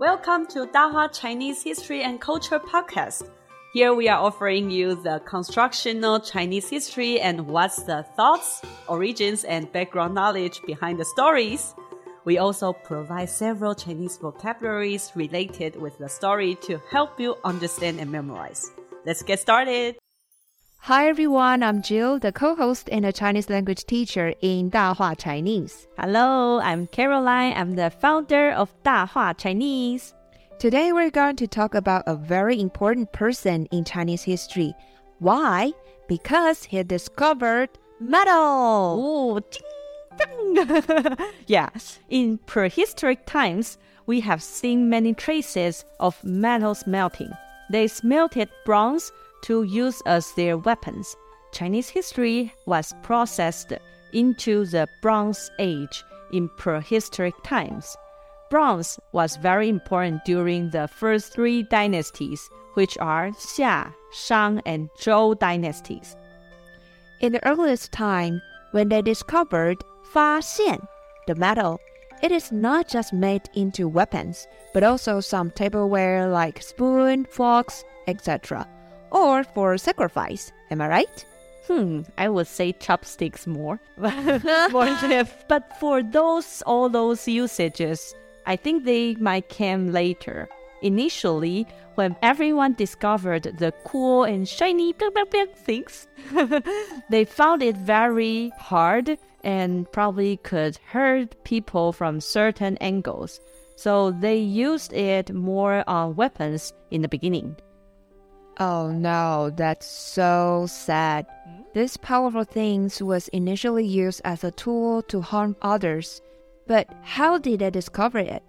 Welcome to Dahua Chinese History and Culture Podcast. Here we are offering you the constructional Chinese history and what's the thoughts, origins, and background knowledge behind the stories. We also provide several Chinese vocabularies related with the story to help you understand and memorize. Let's get started. Hi everyone, I'm Jill, the co-host and a Chinese language teacher in Dahua Chinese. Hello, I'm Caroline. I'm the founder of Dahua Chinese. Today we're going to talk about a very important person in Chinese history. Why? Because he discovered metal. Oh, yeah, in prehistoric times, we have seen many traces of metals melting. They smelted bronze to use as their weapons. Chinese history was processed into the Bronze Age in prehistoric times. Bronze was very important during the first three dynasties, which are Xia, Shang, and Zhou dynasties. In the earliest time, when they discovered 发现 the metal, it is not just made into weapons, but also some tableware like spoon, forks, etc or for sacrifice. Am I right? Hmm, I would say chopsticks more. but for those all those usages, I think they might come later. Initially, when everyone discovered the cool and shiny things, they found it very hard and probably could hurt people from certain angles. So they used it more on weapons in the beginning. Oh no, that's so sad. This powerful things was initially used as a tool to harm others. But how did they discover it?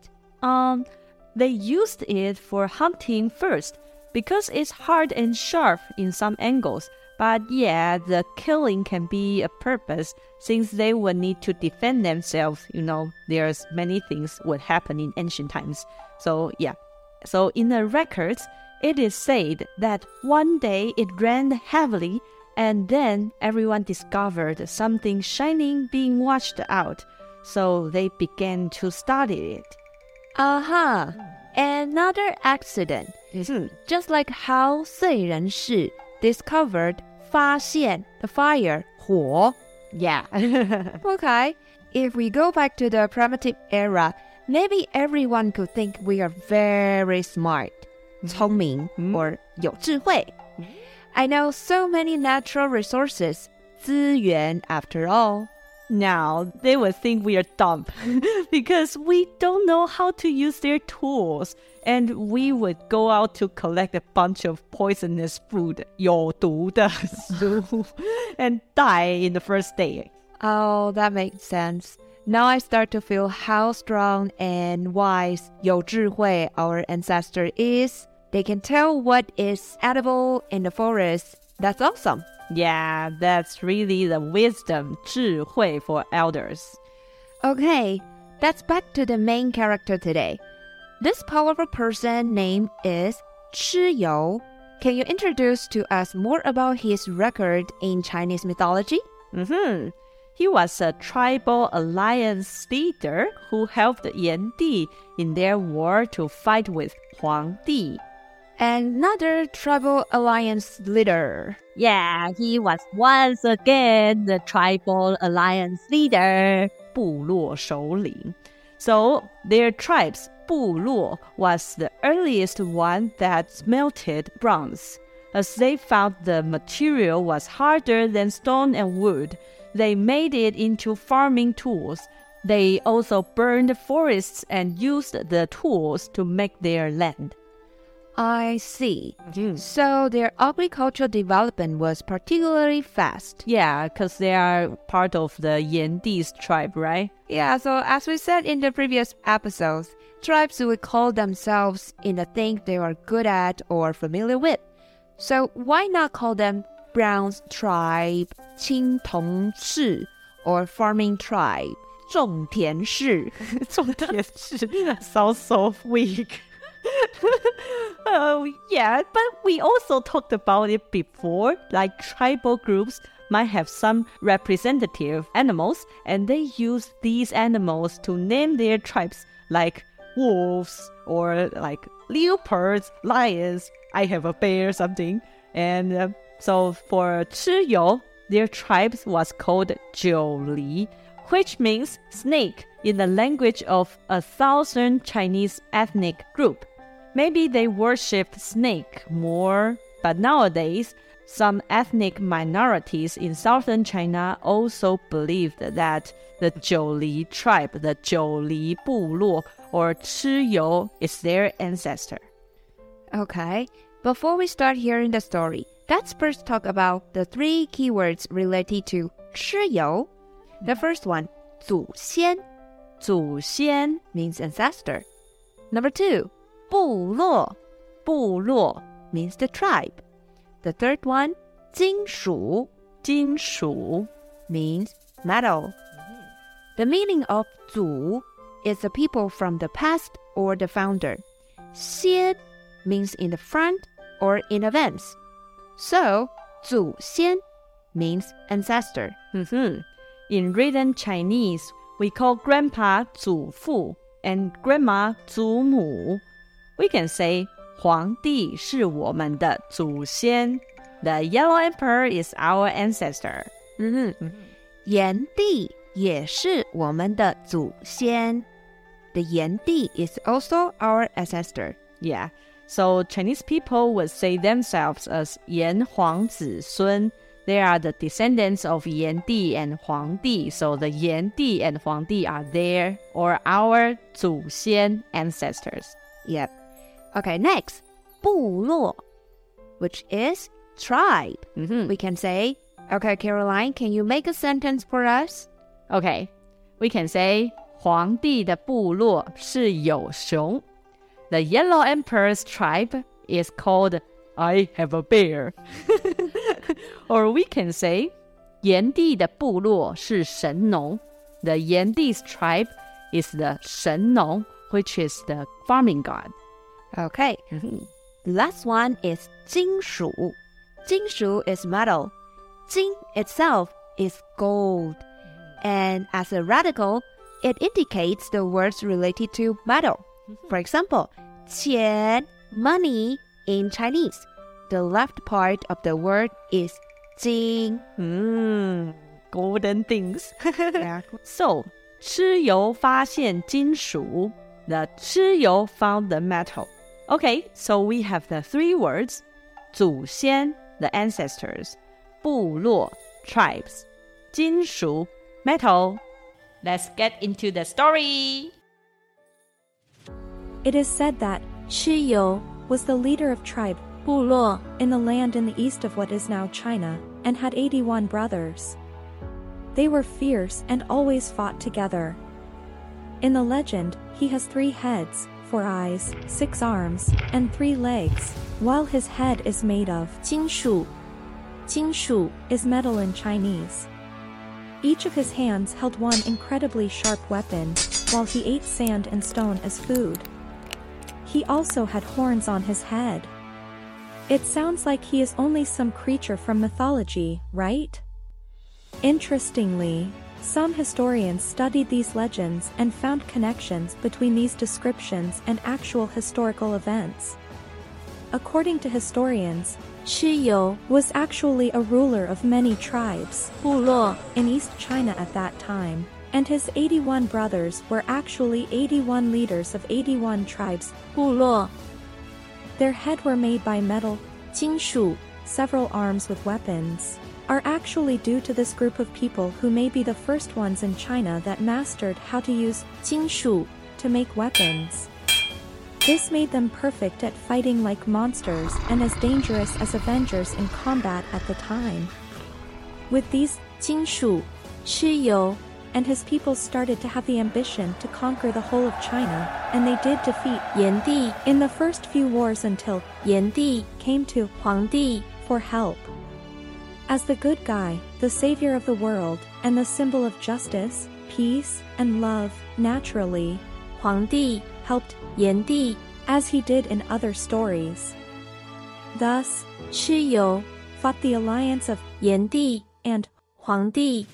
Um, they used it for hunting first because it's hard and sharp in some angles. But yeah, the killing can be a purpose since they would need to defend themselves. You know, there's many things would happen in ancient times. So yeah, so in the records, it is said that one day it rained heavily, and then everyone discovered something shining being washed out, so they began to study it. Aha! Uh-huh. Another accident. Hmm. Just like how 燧人氏 discovered 发现 the fire 火. Yeah. okay. If we go back to the primitive era, maybe everyone could think we are very smart. 聪明 mm. or 有智慧. I know so many natural resources, 资源 after all. Now they would think we are dumb because we don't know how to use their tools and we would go out to collect a bunch of poisonous food, 有毒的食物, and die in the first day. Oh, that makes sense. Now I start to feel how strong and wise 有智慧 our ancestor is they can tell what is edible in the forest. That's awesome. Yeah, that's really the wisdom, 智慧 for elders. Okay, that's back to the main character today. This powerful person name is Chi You. Can you introduce to us more about his record in Chinese mythology? Mm-hmm. He was a tribal alliance leader who helped Yan Di in their war to fight with Huang Di another tribal alliance leader. Yeah, he was once again the tribal alliance leader, 部落首领. So their tribes, 部落, was the earliest one that smelted bronze. As they found the material was harder than stone and wood, they made it into farming tools. They also burned forests and used the tools to make their land. I see. Mm. So their agricultural development was particularly fast. Yeah, because they are part of the Yandi's tribe, right? Yeah, so as we said in the previous episodes, tribes would call themselves in the thing they are good at or familiar with. So why not call them Brown's tribe, 青铜氏, or farming tribe, 种田氏?种田氏 sounds so weak. oh, yeah, but we also talked about it before, like tribal groups might have some representative animals, and they use these animals to name their tribes, like wolves or like leopards, lions. I have a bear, something. And uh, so for Chi You, their tribe was called Jiuli, which means snake in the language of a thousand Chinese ethnic group. Maybe they worshipped snake more, but nowadays, some ethnic minorities in southern China also believed that the Zhou tribe, the Zhou Buluo, or Chi You, is their ancestor. Okay, before we start hearing the story, let's first talk about the three keywords related to Chi You. The first one, 祖先.祖先 means ancestor. Number two, 部落.部落 means the tribe. The third one, 金属,金属 means metal. The meaning of 祖 is the people from the past or the founder. 先 means in the front or in advance. So, 祖先 means ancestor. Mhm. In written Chinese, we call grandpa 祖父 and grandma 祖母. We can say 皇帝是我们的祖先. The yellow emperor is our ancestor. 嗯哼，炎帝也是我们的祖先。The 炎帝 is also our ancestor. Yeah. So Chinese people would say themselves as 炎黄子孙. They are the descendants of 炎帝 and 皇帝. So the 炎帝 and 皇帝 are their or our 祖先 ancestors. Yep. Okay, next, 部落, which is tribe. Mhm. We can say, okay, Caroline, can you make a sentence for us? Okay, we can say 皇帝的部落是有熊. The yellow emperor's tribe is called I have a bear. or we can say 炎帝的部落是神农. The 炎帝's tribe is the 神农, which is the farming god. Okay. The last one is 金属.金属 is metal. 金 itself is gold. And as a radical, it indicates the words related to metal. For example, 钱 money in Chinese. The left part of the word is 金. Mm, golden things. So, 蚩尤发现金属. The 蚩尤 found the metal. Okay, so we have the three words 祖先, the ancestors, 部落, tribes, 金属, metal. Let's get into the story. It is said that Chi You was the leader of tribe Bulo in the land in the east of what is now China and had 81 brothers. They were fierce and always fought together. In the legend, he has three heads, four eyes, six arms, and three legs, while his head is made of 金属.金属 is metal in Chinese. Each of his hands held one incredibly sharp weapon, while he ate sand and stone as food. He also had horns on his head. It sounds like he is only some creature from mythology, right? Interestingly, some historians studied these legends and found connections between these descriptions and actual historical events. According to historians, Chi You was actually a ruler of many tribes in East China at that time, and his 81 brothers were actually 81 leaders of 81 tribes Their head were made by metal 金属, several arms with weapons, are actually due to this group of people who may be the first ones in China that mastered how to use 金属 to make weapons. This made them perfect at fighting like monsters and as dangerous as Avengers in combat at the time. With these 金属 Chi You and his people started to have the ambition to conquer the whole of China, and they did defeat Yan Di in the first few wars until Yan Di came to Huang Di for help. As the good guy, the savior of the world, and the symbol of justice, peace, and love, naturally, Huang Di helped Yan Di as he did in other stories. Thus, Chi You fought the alliance of Yan Di and Huang Di.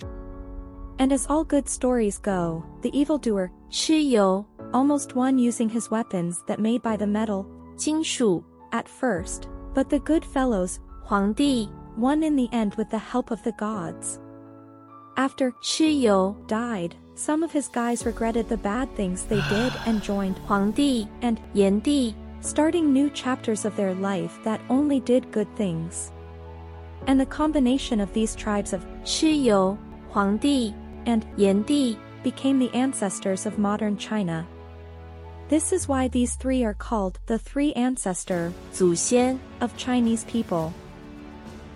And as all good stories go, the evildoer, Chi You, almost won using his weapons that made by the metal, 金属, at first, but the good fellows, Huang Di won in the end with the help of the gods. After Shi died, some of his guys regretted the bad things they did and joined Huangdi and Yan Di, starting new chapters of their life that only did good things. And the combination of these tribes of Shi Huangdi, and Yan Di became the ancestors of modern China. This is why these three are called the three ancestor 祖先, of Chinese people.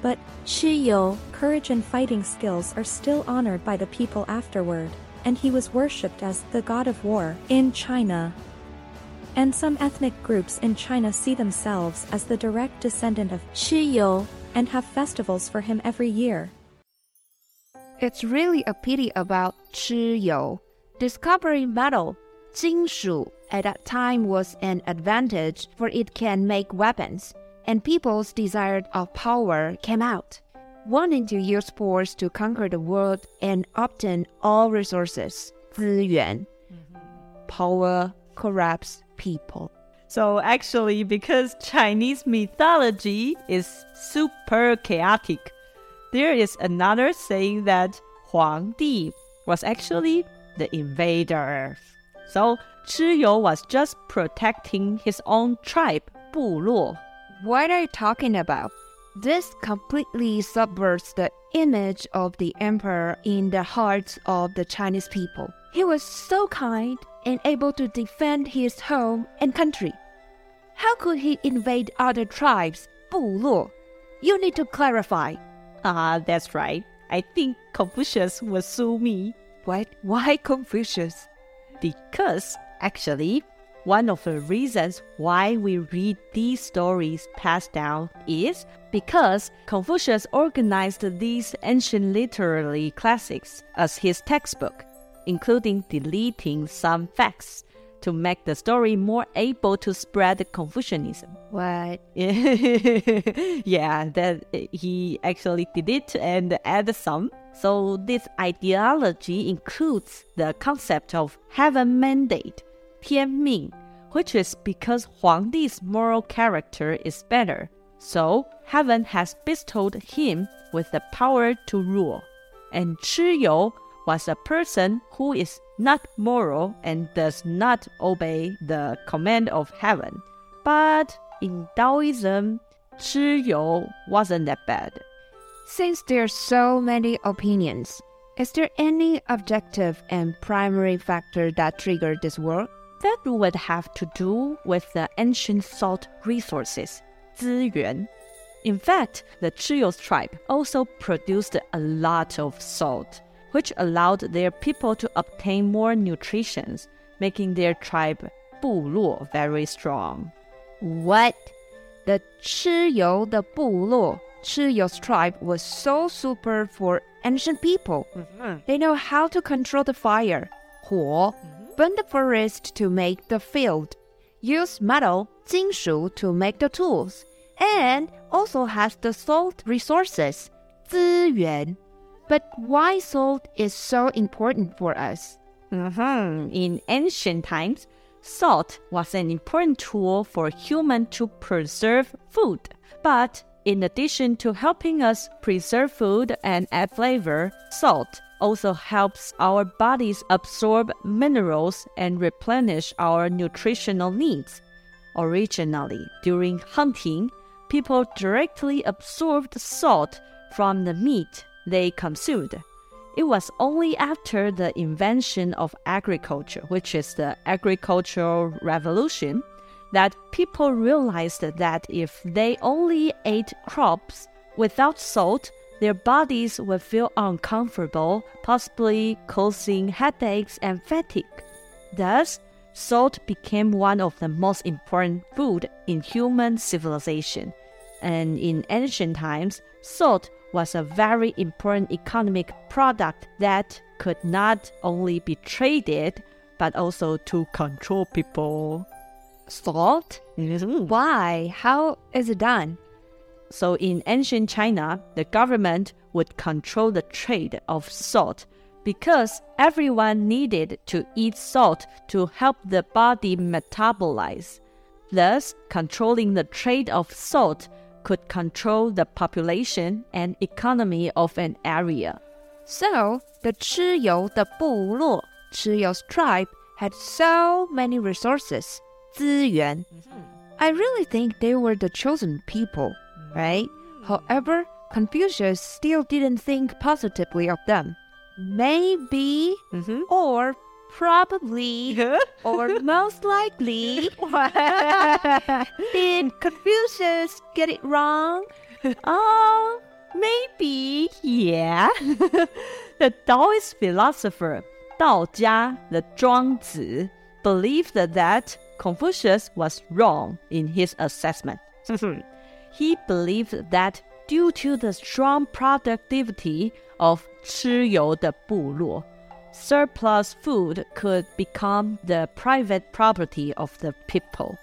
But, Shi courage and fighting skills are still honored by the people afterward, and he was worshipped as the god of war in China. And some ethnic groups in China see themselves as the direct descendant of Shi and have festivals for him every year. It's really a pity about Shi Discovering metal, Jinshu, at that time was an advantage for it can make weapons and people's desire of power came out, wanting to use force to conquer the world and obtain all resources. 资源. Power corrupts people. So actually, because Chinese mythology is super chaotic, there is another saying that Huang Di was actually the invader. So Chiyu was just protecting his own tribe, 部落. What are you talking about? This completely subverts the image of the emperor in the hearts of the Chinese people. He was so kind and able to defend his home and country. How could he invade other tribes, 部落? You need to clarify. Ah, that's right. I think Confucius will sue me. What? Why Confucius? Because, actually, one of the reasons why we read these stories passed down is because Confucius organized these ancient literary classics as his textbook, including deleting some facts to make the story more able to spread Confucianism. What? yeah, that he actually did it and added some. So this ideology includes the concept of heaven mandate, Tianming, which is because Huangdi's moral character is better. So heaven has bestowed him with the power to rule. And Chi You was a person who is not moral and does not obey the command of heaven. But in Taoism, Chi You wasn't that bad. Since there are so many opinions, is there any objective and primary factor that triggered this work? that would have to do with the ancient salt resources, 资源. In fact, the Chi You's tribe also produced a lot of salt, which allowed their people to obtain more nutrition, making their tribe 部落 very strong. What? The Chi You, the 部落 Chi You's tribe was so super for ancient people. Mm -hmm. They know how to control the fire, 火, burn the forest to make the field, use metal, 金属 to make the tools, and also has the salt resources, 资源 but why salt is so important for us? Mm-hmm. In ancient times, salt was an important tool for humans to preserve food. But in addition to helping us preserve food and add flavor, salt also helps our bodies absorb minerals and replenish our nutritional needs. Originally, during hunting, people directly absorbed salt from the meat they consumed. It was only after the invention of agriculture, which is the agricultural revolution, that people realized that if they only ate crops without salt, their bodies would feel uncomfortable, possibly causing headaches and fatigue. Thus, salt became one of the most important food in human civilization. And in ancient times, salt was a very important economic product that could not only be traded but also to control people. Salt? Mm. Why? How is it done? So in ancient China, the government would control the trade of salt because everyone needed to eat salt to help the body metabolize. Thus, controlling the trade of salt could control the population and economy of an area. So, the Chi You, the 部落, Chi You's tribe, had so many resources, 资源. I really think they were the chosen people right? However, Confucius still didn't think positively of them. Maybe, mm-hmm. or probably, or most likely. Did Confucius get it wrong? Oh, maybe, yeah. the Taoist philosopher Dao Jia, the Zhuangzi, believed that Confucius was wrong in his assessment. He believed that due to the strong productivity of Chi You surplus food could become the private property of the people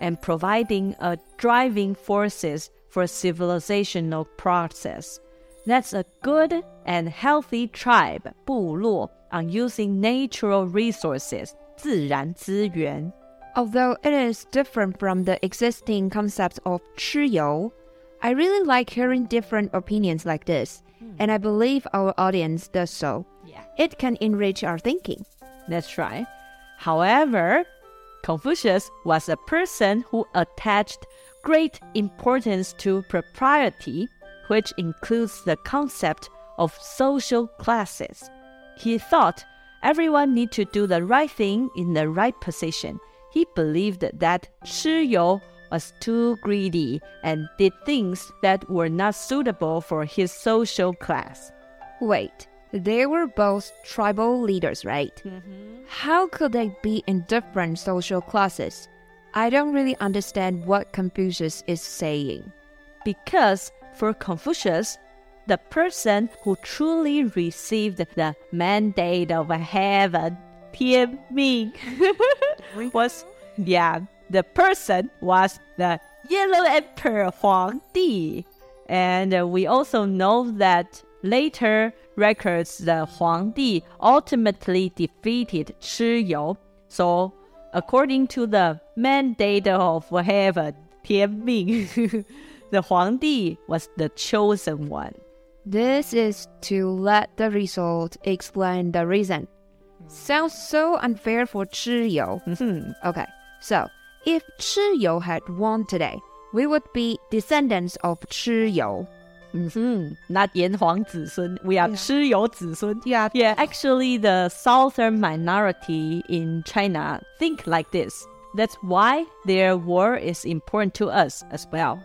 and providing a driving forces for civilizational process. That's a good and healthy tribe, 部落, on using natural resources, 自然资源. Although it is different from the existing concept of 蚩尤, I really like hearing different opinions like this, hmm. and I believe our audience does so. Yeah. It can enrich our thinking. That's right. However, Confucius was a person who attached great importance to propriety, which includes the concept of social classes. He thought everyone need to do the right thing in the right position. He believed that Chi You was too greedy and did things that were not suitable for his social class. Wait, they were both tribal leaders, right? Mm -hmm. How could they be in different social classes? I don't really understand what Confucius is saying. Because for Confucius, the person who truly received the mandate of heaven, Tian Ming, was yeah, the person was the Yellow Emperor Huang Di. And uh, we also know that later records the Huang Di ultimately defeated Chi You. So, according to the mandate of heaven, Tian Ming, the Huang Di was the chosen one. This is to let the result explain the reason. Sounds so unfair for Chi You. Mm-hmm. okay. So, if Chi You had won today, we would be descendants of Chi You. Mm-hmm. Not Yan Huang We are. Chi You Zisun. Yeah. Yeah. Actually, the southern minority in China think like this. That's why their war is important to us as well.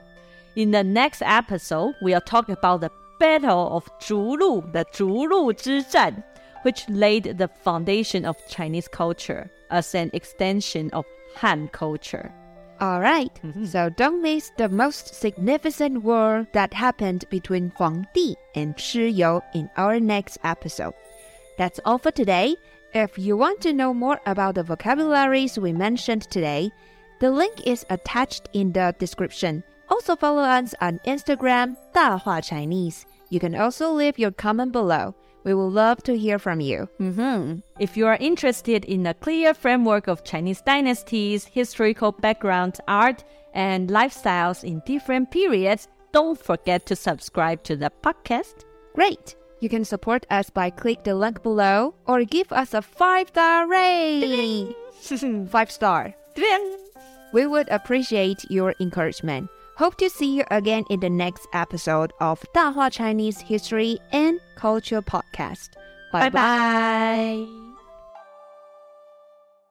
In the next episode, we'll talk about the Battle of Zhulu, the Zhulu Zhizhan, which laid the foundation of Chinese culture as an extension of Han culture. All right, mm-hmm. so don't miss the most significant war that happened between Huang Di and Chi You in our next episode. That's all for today. If you want to know more about the vocabularies we mentioned today, the link is attached in the description. Also follow us on Instagram, 大话 Chinese. You can also leave your comment below. We would love to hear from you. Mhm. If you are interested in a clear framework of Chinese dynasties, historical background, art, and lifestyles in different periods, don't forget to subscribe to the podcast. Great! You can support us by click the link below or give us a five star rating. five star. We would appreciate your encouragement. Hope to see you again in the next episode of 大话 Chinese History and Culture Podcast. Bye bye.